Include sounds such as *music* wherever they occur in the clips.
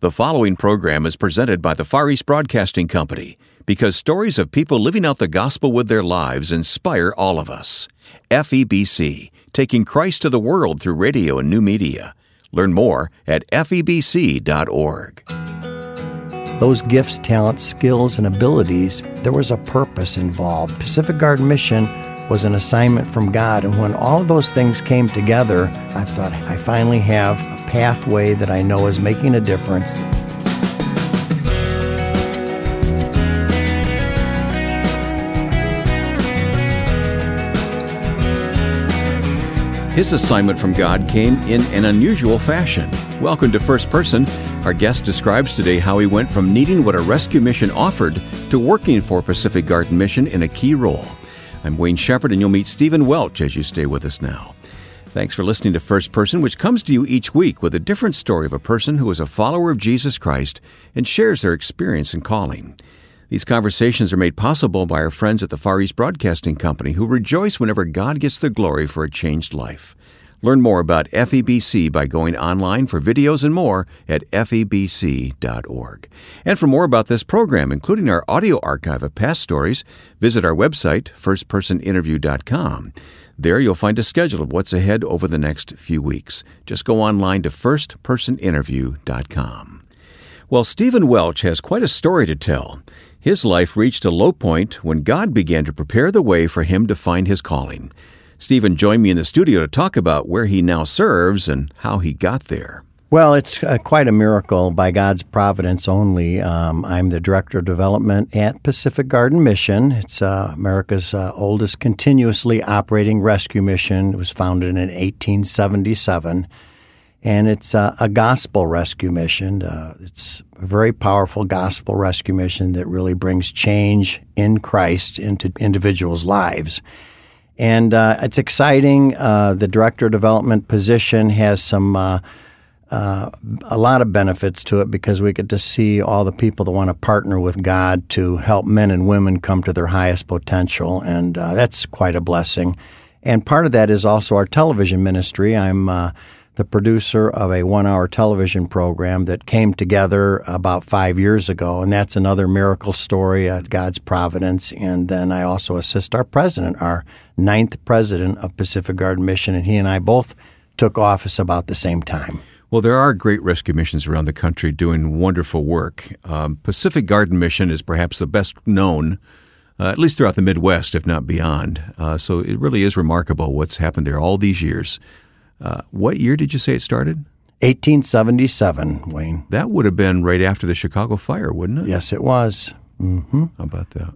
The following program is presented by the Far East Broadcasting Company because stories of people living out the gospel with their lives inspire all of us. FEBC, taking Christ to the world through radio and new media. Learn more at febc.org. Those gifts, talents, skills, and abilities, there was a purpose involved. Pacific Garden Mission was an assignment from God. And when all of those things came together, I thought, I finally have a pathway that I know is making a difference. His assignment from God came in an unusual fashion. Welcome to First Person. Our guest describes today how he went from needing what a rescue mission offered to working for Pacific Garden Mission in a key role. I'm Wayne Shepherd, and you'll meet Stephen Welch as you stay with us now. Thanks for listening to First Person, which comes to you each week with a different story of a person who is a follower of Jesus Christ and shares their experience and calling. These conversations are made possible by our friends at the Far East Broadcasting Company who rejoice whenever God gets the glory for a changed life. Learn more about FEBC by going online for videos and more at febc.org. And for more about this program, including our audio archive of past stories, visit our website, firstpersoninterview.com. There you'll find a schedule of what's ahead over the next few weeks. Just go online to firstpersoninterview.com. Well, Stephen Welch has quite a story to tell. His life reached a low point when God began to prepare the way for him to find his calling. Stephen joined me in the studio to talk about where he now serves and how he got there. Well, it's uh, quite a miracle by God's providence only. Um, I'm the Director of Development at Pacific Garden Mission. It's uh, America's uh, oldest continuously operating rescue mission. It was founded in 1877, and it's uh, a gospel rescue mission. Uh, it's a very powerful gospel rescue mission that really brings change in Christ into individuals' lives. And uh, it's exciting. the Director of Development position has some uh, a lot of benefits to it because we get to see all the people that want to partner with God to help men and women come to their highest potential, and uh, that's quite a blessing. And part of that is also our television ministry. I'm uh, the producer of a one hour television program that came together about five years ago, and that's another miracle story at God's providence. And then I also assist our president, our ninth president of Pacific Garden Mission, and he and I both took office about the same time. Well, there are great rescue missions around the country doing wonderful work. Um, Pacific Garden Mission is perhaps the best known, uh, at least throughout the Midwest, if not beyond. Uh, so it really is remarkable what's happened there all these years. Uh, what year did you say it started? 1877, Wayne. That would have been right after the Chicago fire, wouldn't it? Yes, it was. Mm-hmm. How about that?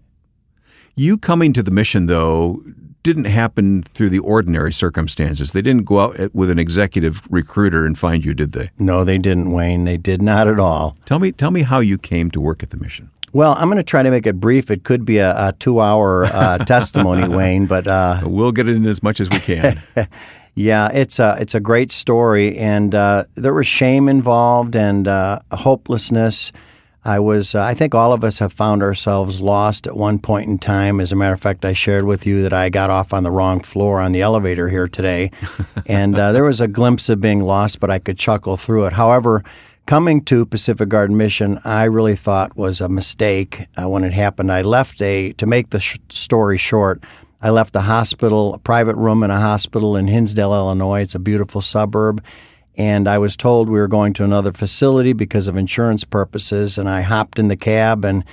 You coming to the mission, though, didn't happen through the ordinary circumstances. They didn't go out with an executive recruiter and find you, did they? No, they didn't, Wayne. They did not at all. Tell me, tell me how you came to work at the mission. Well, I'm going to try to make it brief. It could be a, a two-hour uh, *laughs* testimony, Wayne, but uh, we'll get it in as much as we can. *laughs* yeah, it's a it's a great story, and uh, there was shame involved and uh, hopelessness. I was, uh, I think all of us have found ourselves lost at one point in time. As a matter of fact, I shared with you that I got off on the wrong floor on the elevator here today. *laughs* and uh, there was a glimpse of being lost, but I could chuckle through it. However, coming to Pacific Garden Mission, I really thought was a mistake uh, when it happened. I left a, to make the sh- story short, I left a hospital, a private room in a hospital in Hinsdale, Illinois. It's a beautiful suburb and I was told we were going to another facility because of insurance purposes. And I hopped in the cab and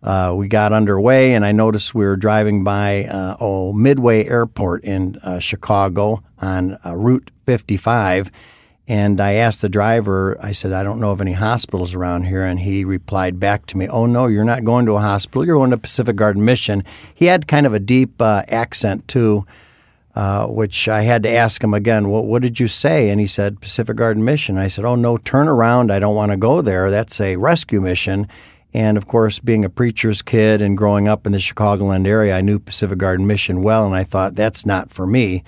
uh, we got underway, and I noticed we were driving by uh, oh, Midway Airport in uh, Chicago on uh, Route 55. And I asked the driver, I said, I don't know of any hospitals around here. And he replied back to me, Oh, no, you're not going to a hospital. You're going to Pacific Garden Mission. He had kind of a deep uh, accent, too. Uh, which I had to ask him again, what, what did you say? And he said, Pacific Garden Mission. I said, oh, no, turn around. I don't want to go there. That's a rescue mission. And of course, being a preacher's kid and growing up in the Chicagoland area, I knew Pacific Garden Mission well, and I thought, that's not for me.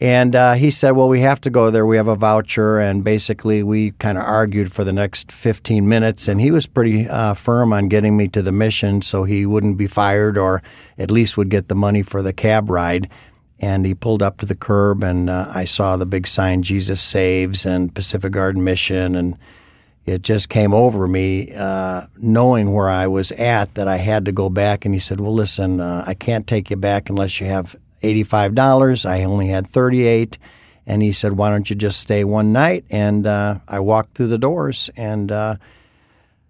And uh, he said, Well, we have to go there. We have a voucher. And basically, we kind of argued for the next 15 minutes. And he was pretty uh, firm on getting me to the mission so he wouldn't be fired or at least would get the money for the cab ride and he pulled up to the curb and uh, I saw the big sign Jesus Saves and Pacific Garden Mission and it just came over me, uh, knowing where I was at, that I had to go back. And he said, "Well, listen, uh, I can't take you back unless you have eighty-five dollars. I only had thirty-eight. And he said, "Why don't you just stay one night?" And uh, I walked through the doors, and uh,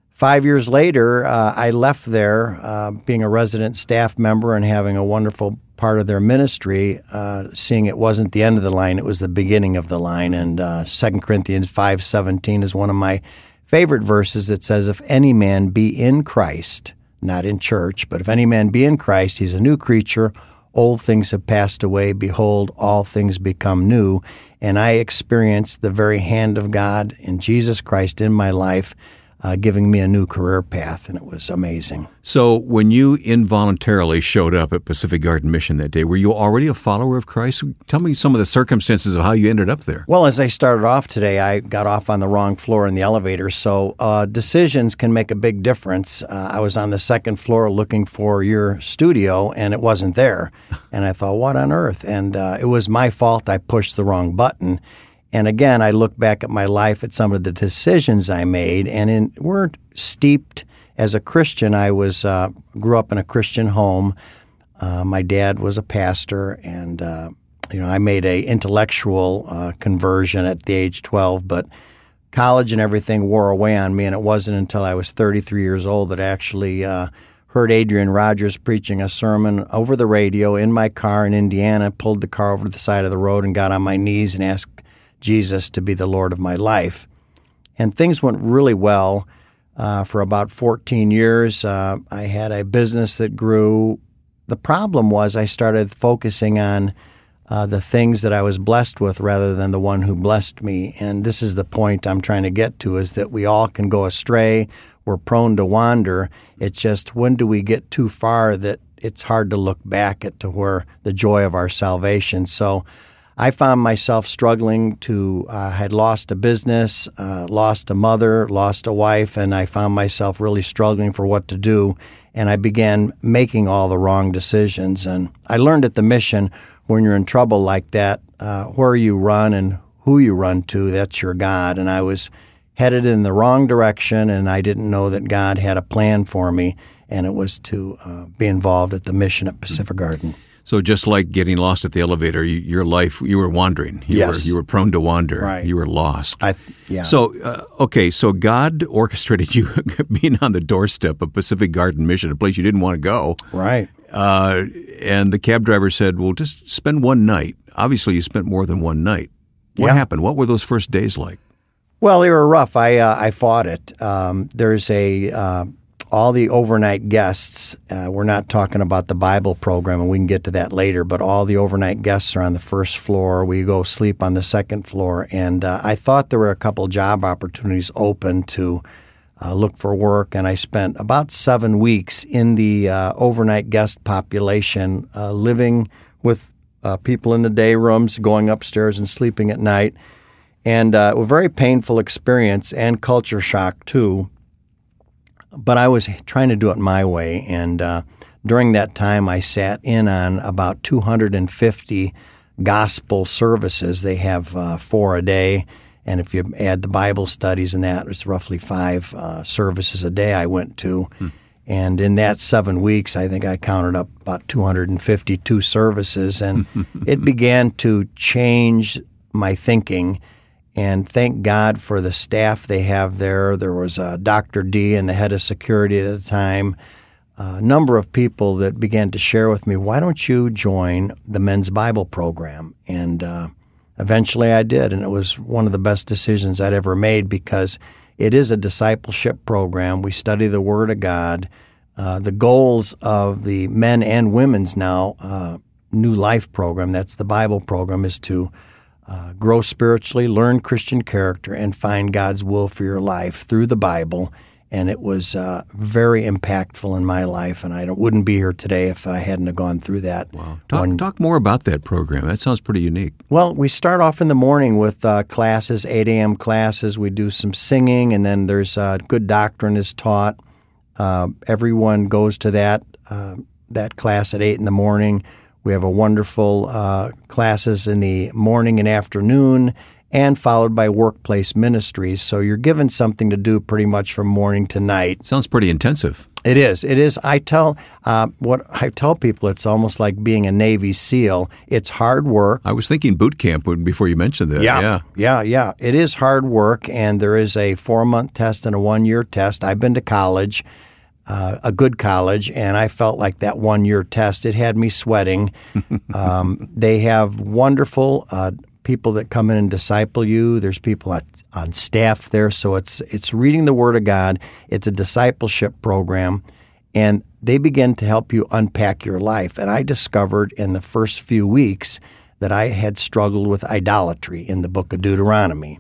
five years later, uh, I left there, uh, being a resident staff member and having a wonderful part of their ministry, uh, seeing it wasn't the end of the line, it was the beginning of the line. And uh, 2 Corinthians 5.17 is one of my favorite verses that says, If any man be in Christ, not in church, but if any man be in Christ, he's a new creature. Old things have passed away. Behold, all things become new. And I experienced the very hand of God in Jesus Christ in my life uh, giving me a new career path, and it was amazing. So, when you involuntarily showed up at Pacific Garden Mission that day, were you already a follower of Christ? Tell me some of the circumstances of how you ended up there. Well, as I started off today, I got off on the wrong floor in the elevator, so uh, decisions can make a big difference. Uh, I was on the second floor looking for your studio, and it wasn't there. And I thought, what on earth? And uh, it was my fault. I pushed the wrong button and again, I look back at my life at some of the decisions I made, and in, weren't steeped as a Christian. I was uh, grew up in a Christian home. Uh, my dad was a pastor, and uh, you know I made a intellectual uh, conversion at the age twelve, but college and everything wore away on me, and it wasn't until I was 33 years old that I actually uh, heard Adrian Rogers preaching a sermon over the radio in my car in Indiana, pulled the car over to the side of the road and got on my knees and asked Jesus to be the Lord of my life. And things went really well uh, for about 14 years. Uh, I had a business that grew. The problem was I started focusing on uh, the things that I was blessed with rather than the one who blessed me. And this is the point I'm trying to get to is that we all can go astray. We're prone to wander. It's just when do we get too far that it's hard to look back at to where the joy of our salvation. So I found myself struggling to, uh, had lost a business, uh, lost a mother, lost a wife, and I found myself really struggling for what to do. And I began making all the wrong decisions. And I learned at the mission when you're in trouble like that, uh, where you run and who you run to, that's your God. And I was headed in the wrong direction, and I didn't know that God had a plan for me, and it was to uh, be involved at the mission at Pacific Garden. So just like getting lost at the elevator, you, your life you were wandering. You yes. were you were prone to wander. Right. You were lost. I, yeah. So uh, okay, so God orchestrated *laughs* you being on the doorstep of Pacific Garden Mission, a place you didn't want to go. Right. Uh, and the cab driver said, "Well, just spend one night." Obviously, you spent more than one night. What Yeah. happened? What were those first days like? Well, they were rough. I uh, I fought it. Um, there's a uh, all the overnight guests. Uh, we're not talking about the Bible program, and we can get to that later. But all the overnight guests are on the first floor. We go sleep on the second floor, and uh, I thought there were a couple job opportunities open to. Uh, look for work, and I spent about seven weeks in the uh, overnight guest population, uh, living with uh, people in the day rooms, going upstairs and sleeping at night and a very painful experience and culture shock too. But I was trying to do it my way, and uh, during that time, I sat in on about 250 gospel services. They have uh, four a day, and if you add the Bible studies and that, it's roughly five uh, services a day I went to. And in that seven weeks, I think I counted up about 252 services, and *laughs* it began to change my thinking. And thank God for the staff they have there. There was uh, Dr. D and the head of security at the time, a number of people that began to share with me, why don't you join the men's Bible program? And uh, eventually I did, and it was one of the best decisions I'd ever made because it is a discipleship program. We study the Word of God. Uh, the goals of the men and women's now uh, New Life program, that's the Bible program, is to uh, grow spiritually, learn Christian character, and find God's will for your life through the Bible. And it was uh, very impactful in my life, and I don't, wouldn't be here today if I hadn't have gone through that. Wow. Talk, one- talk more about that program. That sounds pretty unique. well, we start off in the morning with uh, classes, 8 a.m. classes. We do some singing, and then there's uh, good doctrine is taught. Uh, everyone goes to that uh, that class at 8 in the morning. We have a wonderful uh, classes in the morning and afternoon, and followed by workplace ministries. So you're given something to do pretty much from morning to night. Sounds pretty intensive. It is. It is. I tell uh, what I tell people. It's almost like being a Navy SEAL. It's hard work. I was thinking boot camp when, before you mentioned that. Yeah, yeah, yeah, yeah. It is hard work, and there is a four month test and a one year test. I've been to college, uh, a good college, and I felt like that one year test. It had me sweating. *laughs* um, they have wonderful. Uh, people that come in and disciple you. There's people at, on staff there, so it's it's reading the Word of God. It's a discipleship program, and they begin to help you unpack your life. And I discovered in the first few weeks that I had struggled with idolatry in the Book of Deuteronomy.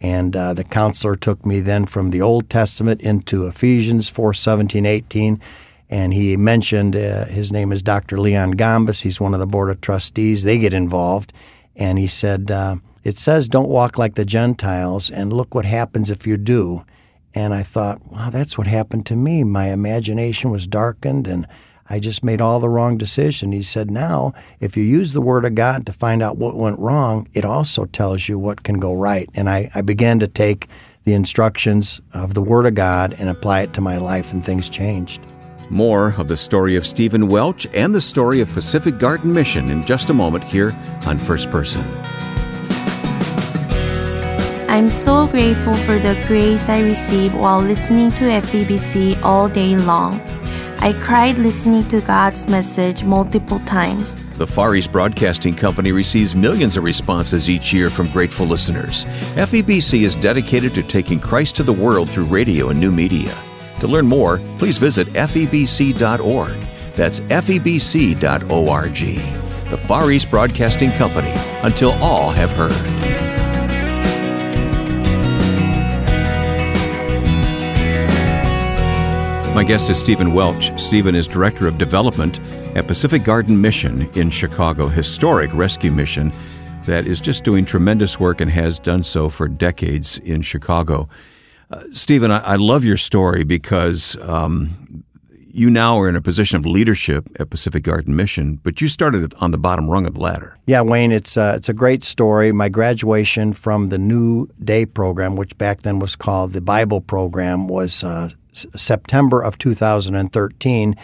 And uh, the counselor took me then from the Old Testament into Ephesians 4 17, 18. And he mentioned uh, his name is Dr. Leon Gombas. He's one of the board of trustees. They get involved and he said, uh, It says, don't walk like the Gentiles, and look what happens if you do. And I thought, wow, that's what happened to me. My imagination was darkened, and I just made all the wrong decision. He said, now, if you use the Word of God to find out what went wrong, it also tells you what can go right. And I, I began to take the instructions of the Word of God and apply it to my life, and things changed. More of the story of Stephen Welch and the story of Pacific Garden Mission in just a moment here on First Person. I'm so grateful for the grace I receive while listening to FEBC all day long. I cried listening to God's message multiple times. The Far East Broadcasting Company receives millions of responses each year from grateful listeners. FEBC is dedicated to taking Christ to the world through radio and new media. To learn more, please visit febc.org. That's febc.org. The Far East Broadcasting Company, until all have heard. My guest is Stephen Welch. Stephen is Director of Development at Pacific Garden Mission in Chicago, historic rescue mission that is just doing tremendous work and has done so for decades in Chicago. Uh, Stephen, I, I, love your story because um, you now are in a position of leadership at Pacific Garden Mission, but you started on the bottom rung of the ladder. Yeah, Wayne, it's uh, it's a great story. My graduation from the New Day program, which back then was called the Bible program, was uh, September of 2013.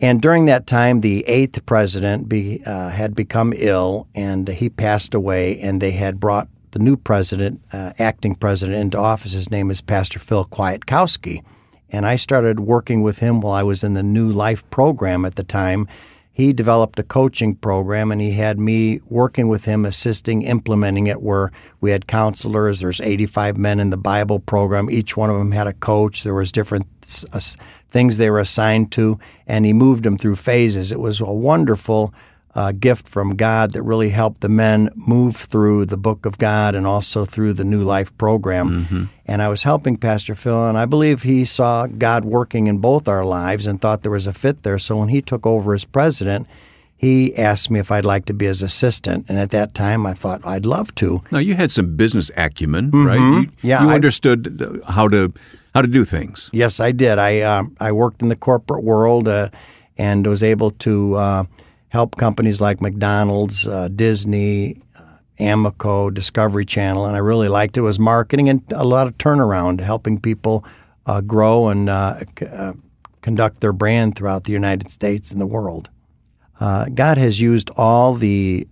And during that time, the eighth president be, uh, had become ill, and he passed away. And they had brought the new president, uh, acting president, into office. His name is Pastor Phil Kwiatkowski. And I started working with him while I was in the New Life program at the time. He developed a coaching program and he had me working with him, assisting, implementing it, where we had counselors. There's 85 men in the Bible program. Each one of them had a coach. There was different uh, things they were assigned to, and he moved them through phases. It was a wonderful uh, gift from God that really helped the men move through the book of God and also through the New Life program. Mm-hmm. And I was helping Pastor Phil, and I believe he saw God working in both our lives and thought there was a fit there. So when he took over as president, he asked me if I'd like to be his assistant. And at that time, I thought I'd love to. Now, you had some business acumen, mm-hmm. right? You, yeah. You I, understood how to how to do things. Yes, I did. I uh, I worked in the corporate world uh, and was able to uh, help companies like McDonald's, uh, Disney, uh, Amoco, Discovery Channel, and I really liked it. it. was marketing and a lot of turnaround, helping people uh, grow and uh, c- uh, conduct their brand throughout the United States and the world. Uh, God has used all the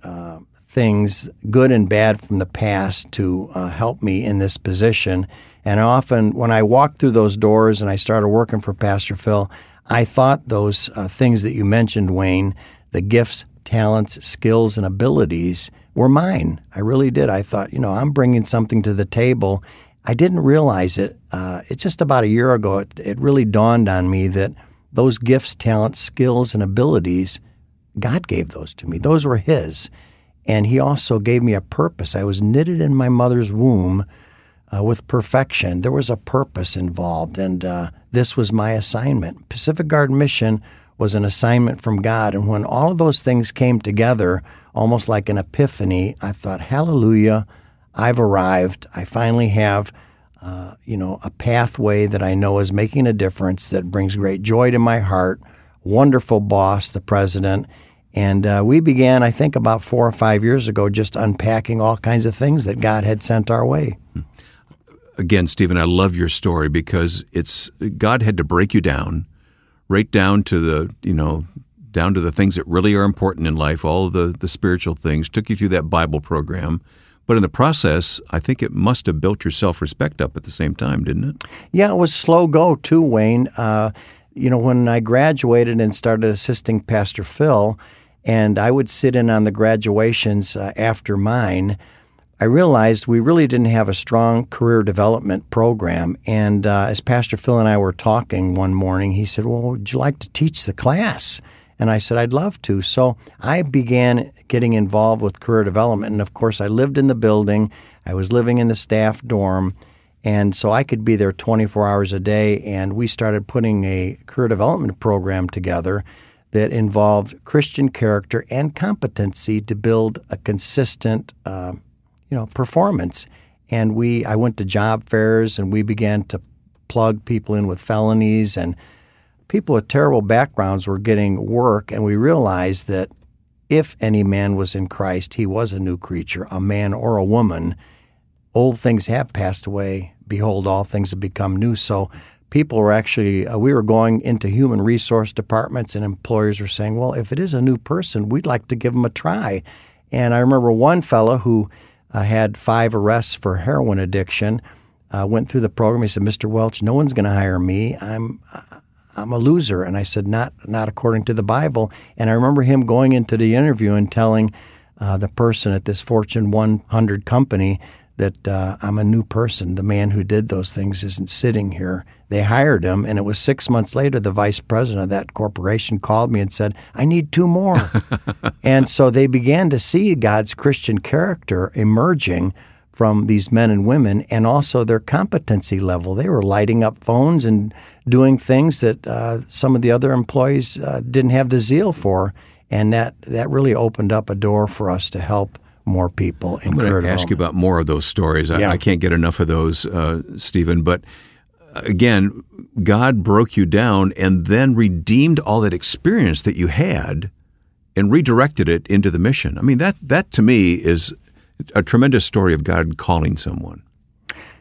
things, good and bad, from the past to help me in this position. And often, when I walked through those doors and I started working for Pastor Phil, I thought those things that you mentioned, Wayne, the gifts, talents, skills, and abilities were mine. I really did. I thought, you know, I'm bringing something to the table. I didn't realize it. Uh, it's just about a year ago, it, it really dawned on me that those gifts, talents, skills, and abilities, God gave those to me. Those were His. And He also gave me a purpose. I was knitted in my mother's womb uh, with perfection. There was a purpose involved, and uh, this was my assignment. Pacific Garden Mission was an assignment from God. And when all of those things came together, almost like an epiphany, I thought, hallelujah, I've arrived. I finally have, uh, you know, a pathway that I know is making a difference that brings great joy to my heart. Wonderful boss, the president. And uh, we began, I think, about four or five years ago, just unpacking all kinds of things that God had sent our way. Again, Stephen, I love your story because it's God had to break you down, right down to the you know down to the things that really are important in life, all of the the spiritual things. Took you through that Bible program. But in the process, I think it must have built your self respect up at the same time, didn't it? Yeah, it was slow go too, Wayne. Uh, you know, when I graduated and started assisting Pastor Phil, and I would sit in on the graduations uh, after mine, I realized we really didn't have a strong career development program. And uh, as Pastor Phil and I were talking one morning, he said, Well, would you like to teach the class? And I said, I'd love to. So I began getting involved with career development. And of course, I lived in the building, I was living in the staff dorm. And so I could be there 24 hours a day. And we started putting a career development program together that involved Christian character and competency to build a consistent, uh, you know, performance. And we, I went to job fairs and we began to plug people in with felonies and people with terrible backgrounds were getting work. And we realized that if any man was in Christ, he was a new creature, a man or a woman. Old things have passed away. Behold, all things have become new. So people were actually, uh, we were going into human resource departments, and employers were saying, well, if it is a new person, we'd like to give them a try. And I remember one fellow who uh, had five arrests for heroin addiction. Uh, went through the program. He said, "Mr. Welch, no one's going to hire me. I'm I'm a loser." And I said, "Not not according to the Bible." And I remember him going into the interview and telling uh, the person at this Fortune 100 company that uh, I'm a new person. The man who did those things isn't sitting here. They hired him, and it was six months later the vice president of that corporation called me and said, I need two more. *laughs* and so they began to see God's Christian character emerging from these men and women and also their competency level. They were lighting up phones and doing things that uh, some of the other employees uh, didn't have the zeal for. And that, that really opened up a door for us to help more people in I'm going to ask you about more of those stories. I, I can't get enough of those, uh, Stephen. But again, God broke you down and then redeemed all that experience that you had and redirected it into the mission. I mean, that that to me is a tremendous story of God calling someone.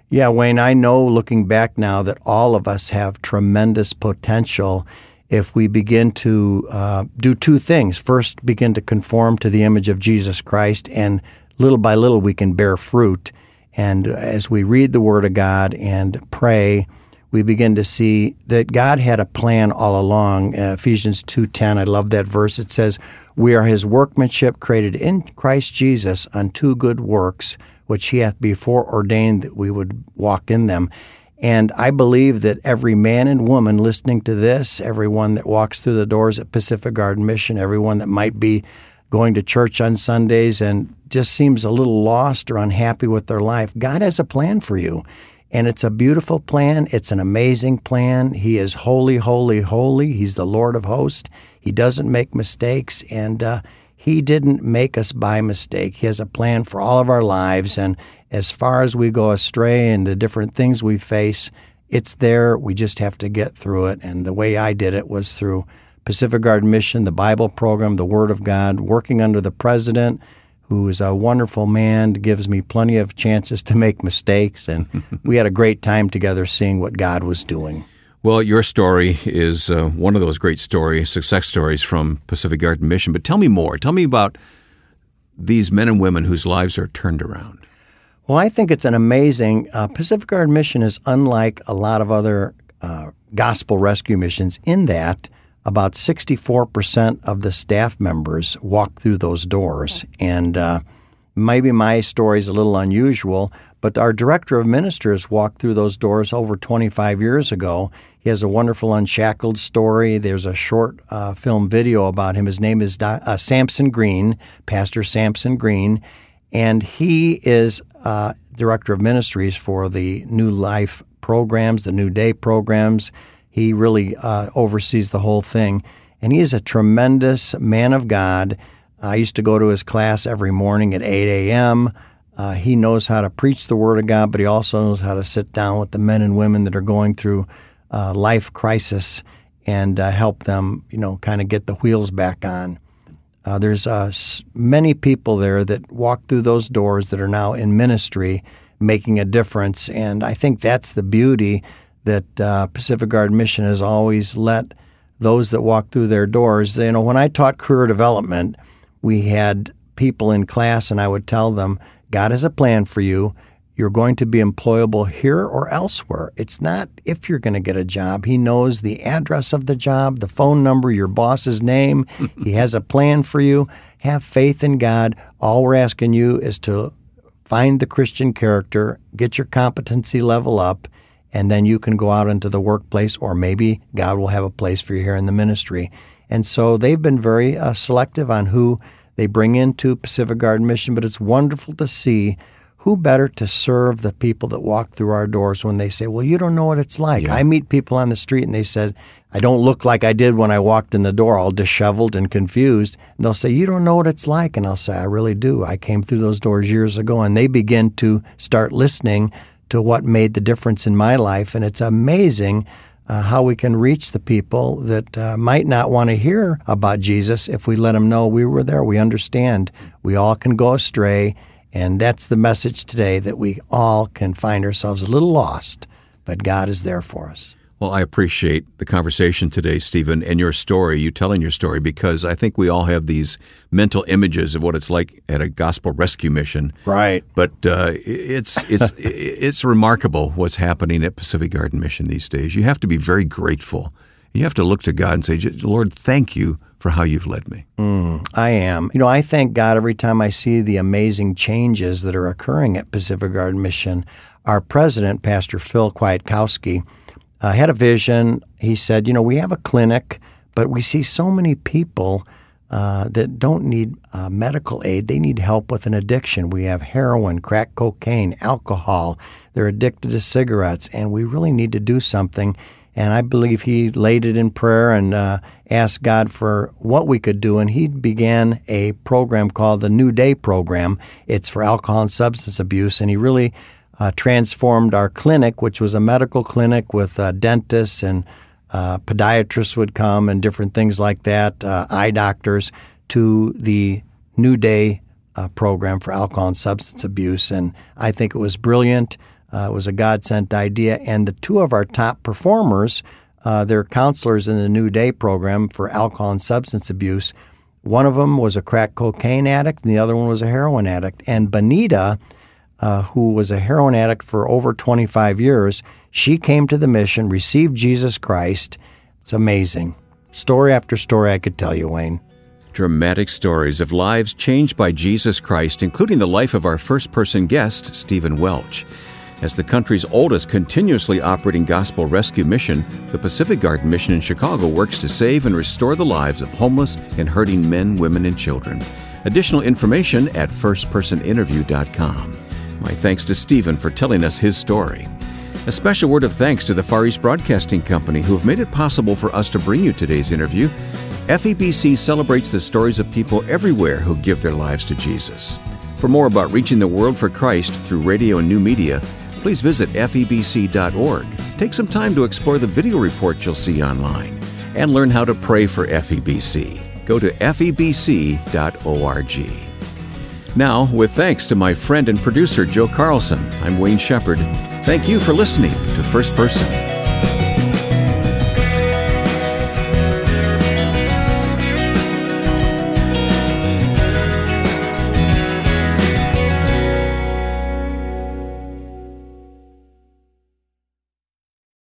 Yeah, Wayne, I know looking back now that all of us have tremendous potential if we begin to uh, do two things. First, begin to conform to the image of Jesus Christ, and little by little we can bear fruit. And as we read the Word of God and pray, we begin to see that God had a plan all along. Uh, Ephesians 2:10, I love that verse. It says, "We are his workmanship created in Christ Jesus unto good works, which he hath before ordained that we would walk in them." And I believe that every man and woman listening to this, everyone that walks through the doors at Pacific Garden Mission, everyone that might be going to church on Sundays and just seems a little lost or unhappy with their life, God has a plan for you. And it's a beautiful plan. It's an amazing plan. He is holy, holy, holy. He's the Lord of hosts. He doesn't make mistakes. And uh, He didn't make us by mistake. He has a plan for all of our lives. And as far as we go astray and the different things we face, it's there. We just have to get through it. And the way I did it was through Pacific Garden Mission, the Bible program, the Word of God, working under the president, who is a wonderful man, gives me plenty of chances to make mistakes. And *laughs* we had a great time together seeing what God was doing. Well, your story is uh, one of those great stories, success stories from Pacific Garden Mission. But tell me more. Tell me about these men and women whose lives are turned around. Well, I think it's an amazing. Uh, Pacific Garden mission is unlike a lot of other uh, gospel rescue missions in that about 64% of the staff members walk through those doors. And uh, maybe my story is a little unusual, but our director of ministers walked through those doors over 25 years ago. He has a wonderful Unshackled story. There's a short uh, film video about him. His name is uh, Samson Green, Pastor Samson Green and he is uh, director of ministries for the New Life programs, the New Day programs. He really uh, oversees the whole thing, and he is a tremendous man of God. I used to go to his class every morning at 8 a.m. Uh, he knows how to preach the Word of God, but he also knows how to sit down with the men and women that are going through uh, life crisis and uh, help them, you know, kind of get the wheels back on. Uh, there's uh, many people there that walk through those doors that are now in ministry, making a difference. And I think that's the beauty that uh, Pacific Garden Mission has always let those that walk through their doors. You know, when I taught career development, we had people in class, and I would tell them, God has a plan for you. You're going to be employable here or elsewhere. It's not if you're going to get a job. He knows the address of the job, the phone number, your boss's name. *laughs* he has a plan for you. Have faith in God. All we're asking you is to find the Christian character, get your competency level up, and then you can go out into the workplace, or maybe God will have a place for you here in the ministry. And so they've been very uh, selective on who they bring into Pacific Garden Mission, but it's wonderful to see who better to serve the people that walk through our doors when they say, Well, you don't know what it's like. Yeah. I meet people on the street and they said, I don't look like I did when I walked in the door, all disheveled and confused. And they'll say, You don't know what it's like. And I'll say, I really do. I came through those doors years ago. And they begin to start listening to what made the difference in my life. And it's amazing uh, how we can reach the people that uh, might not want to hear about Jesus if we let them know we were there. We understand we all can go astray and that's the message today that we all can find ourselves a little lost, but God is there for us. Well, I appreciate the conversation today, Stephen, and your story, you telling your story, because I think we all have these mental images of what it's like at a gospel rescue mission. Right. But uh, it's it's *laughs* it's remarkable what's happening at Pacific Garden Mission these days. You have to be very grateful. You have to look to God and say, Lord, thank you for how you've led me. Mm, I am. You know, I thank God every time I see the amazing changes that are occurring at Pacific Garden Mission. Our president, Pastor Phil Kwiatkowski, uh, had a vision. He said, You know, we have a clinic, but we see so many people. Uh, that don't need uh, medical aid. They need help with an addiction. We have heroin, crack cocaine, alcohol. They're addicted to cigarettes, and we really need to do something. And I believe he laid it in prayer and uh, asked God for what we could do. And he began a program called the New Day Program. It's for alcohol and substance abuse. And he really uh, transformed our clinic, which was a medical clinic with uh, dentists and uh, podiatrists would come and different things like that, uh, eye doctors, to the New Day uh, program for alcohol and substance abuse. And I think it was brilliant. Uh, it was a God sent idea. And the two of our top performers, they're counselors in the New Day program for alcohol and substance abuse. One of them was a crack cocaine addict, and the other one was a heroin addict. And Benita, uh, who was a heroin addict for over 25 years, she came to the mission, received Jesus Christ. It's amazing. Story after story I could tell you, Wayne. Dramatic stories of lives changed by Jesus Christ, including the life of our first person guest, Stephen Welch. As the country's oldest continuously operating gospel rescue mission, the Pacific Garden Mission in Chicago works to save and restore the lives of homeless and hurting men, women, and children. Additional information at firstpersoninterview.com. My thanks to Stephen for telling us his story. A special word of thanks to the Far East Broadcasting Company who have made it possible for us to bring you today's interview. FEBC celebrates the stories of people everywhere who give their lives to Jesus. For more about reaching the world for Christ through radio and new media, please visit febc.org. Take some time to explore the video reports you'll see online and learn how to pray for FEBC. Go to febc.org. Now, with thanks to my friend and producer Joe Carlson, I'm Wayne Shepherd. Thank you for listening to First Person.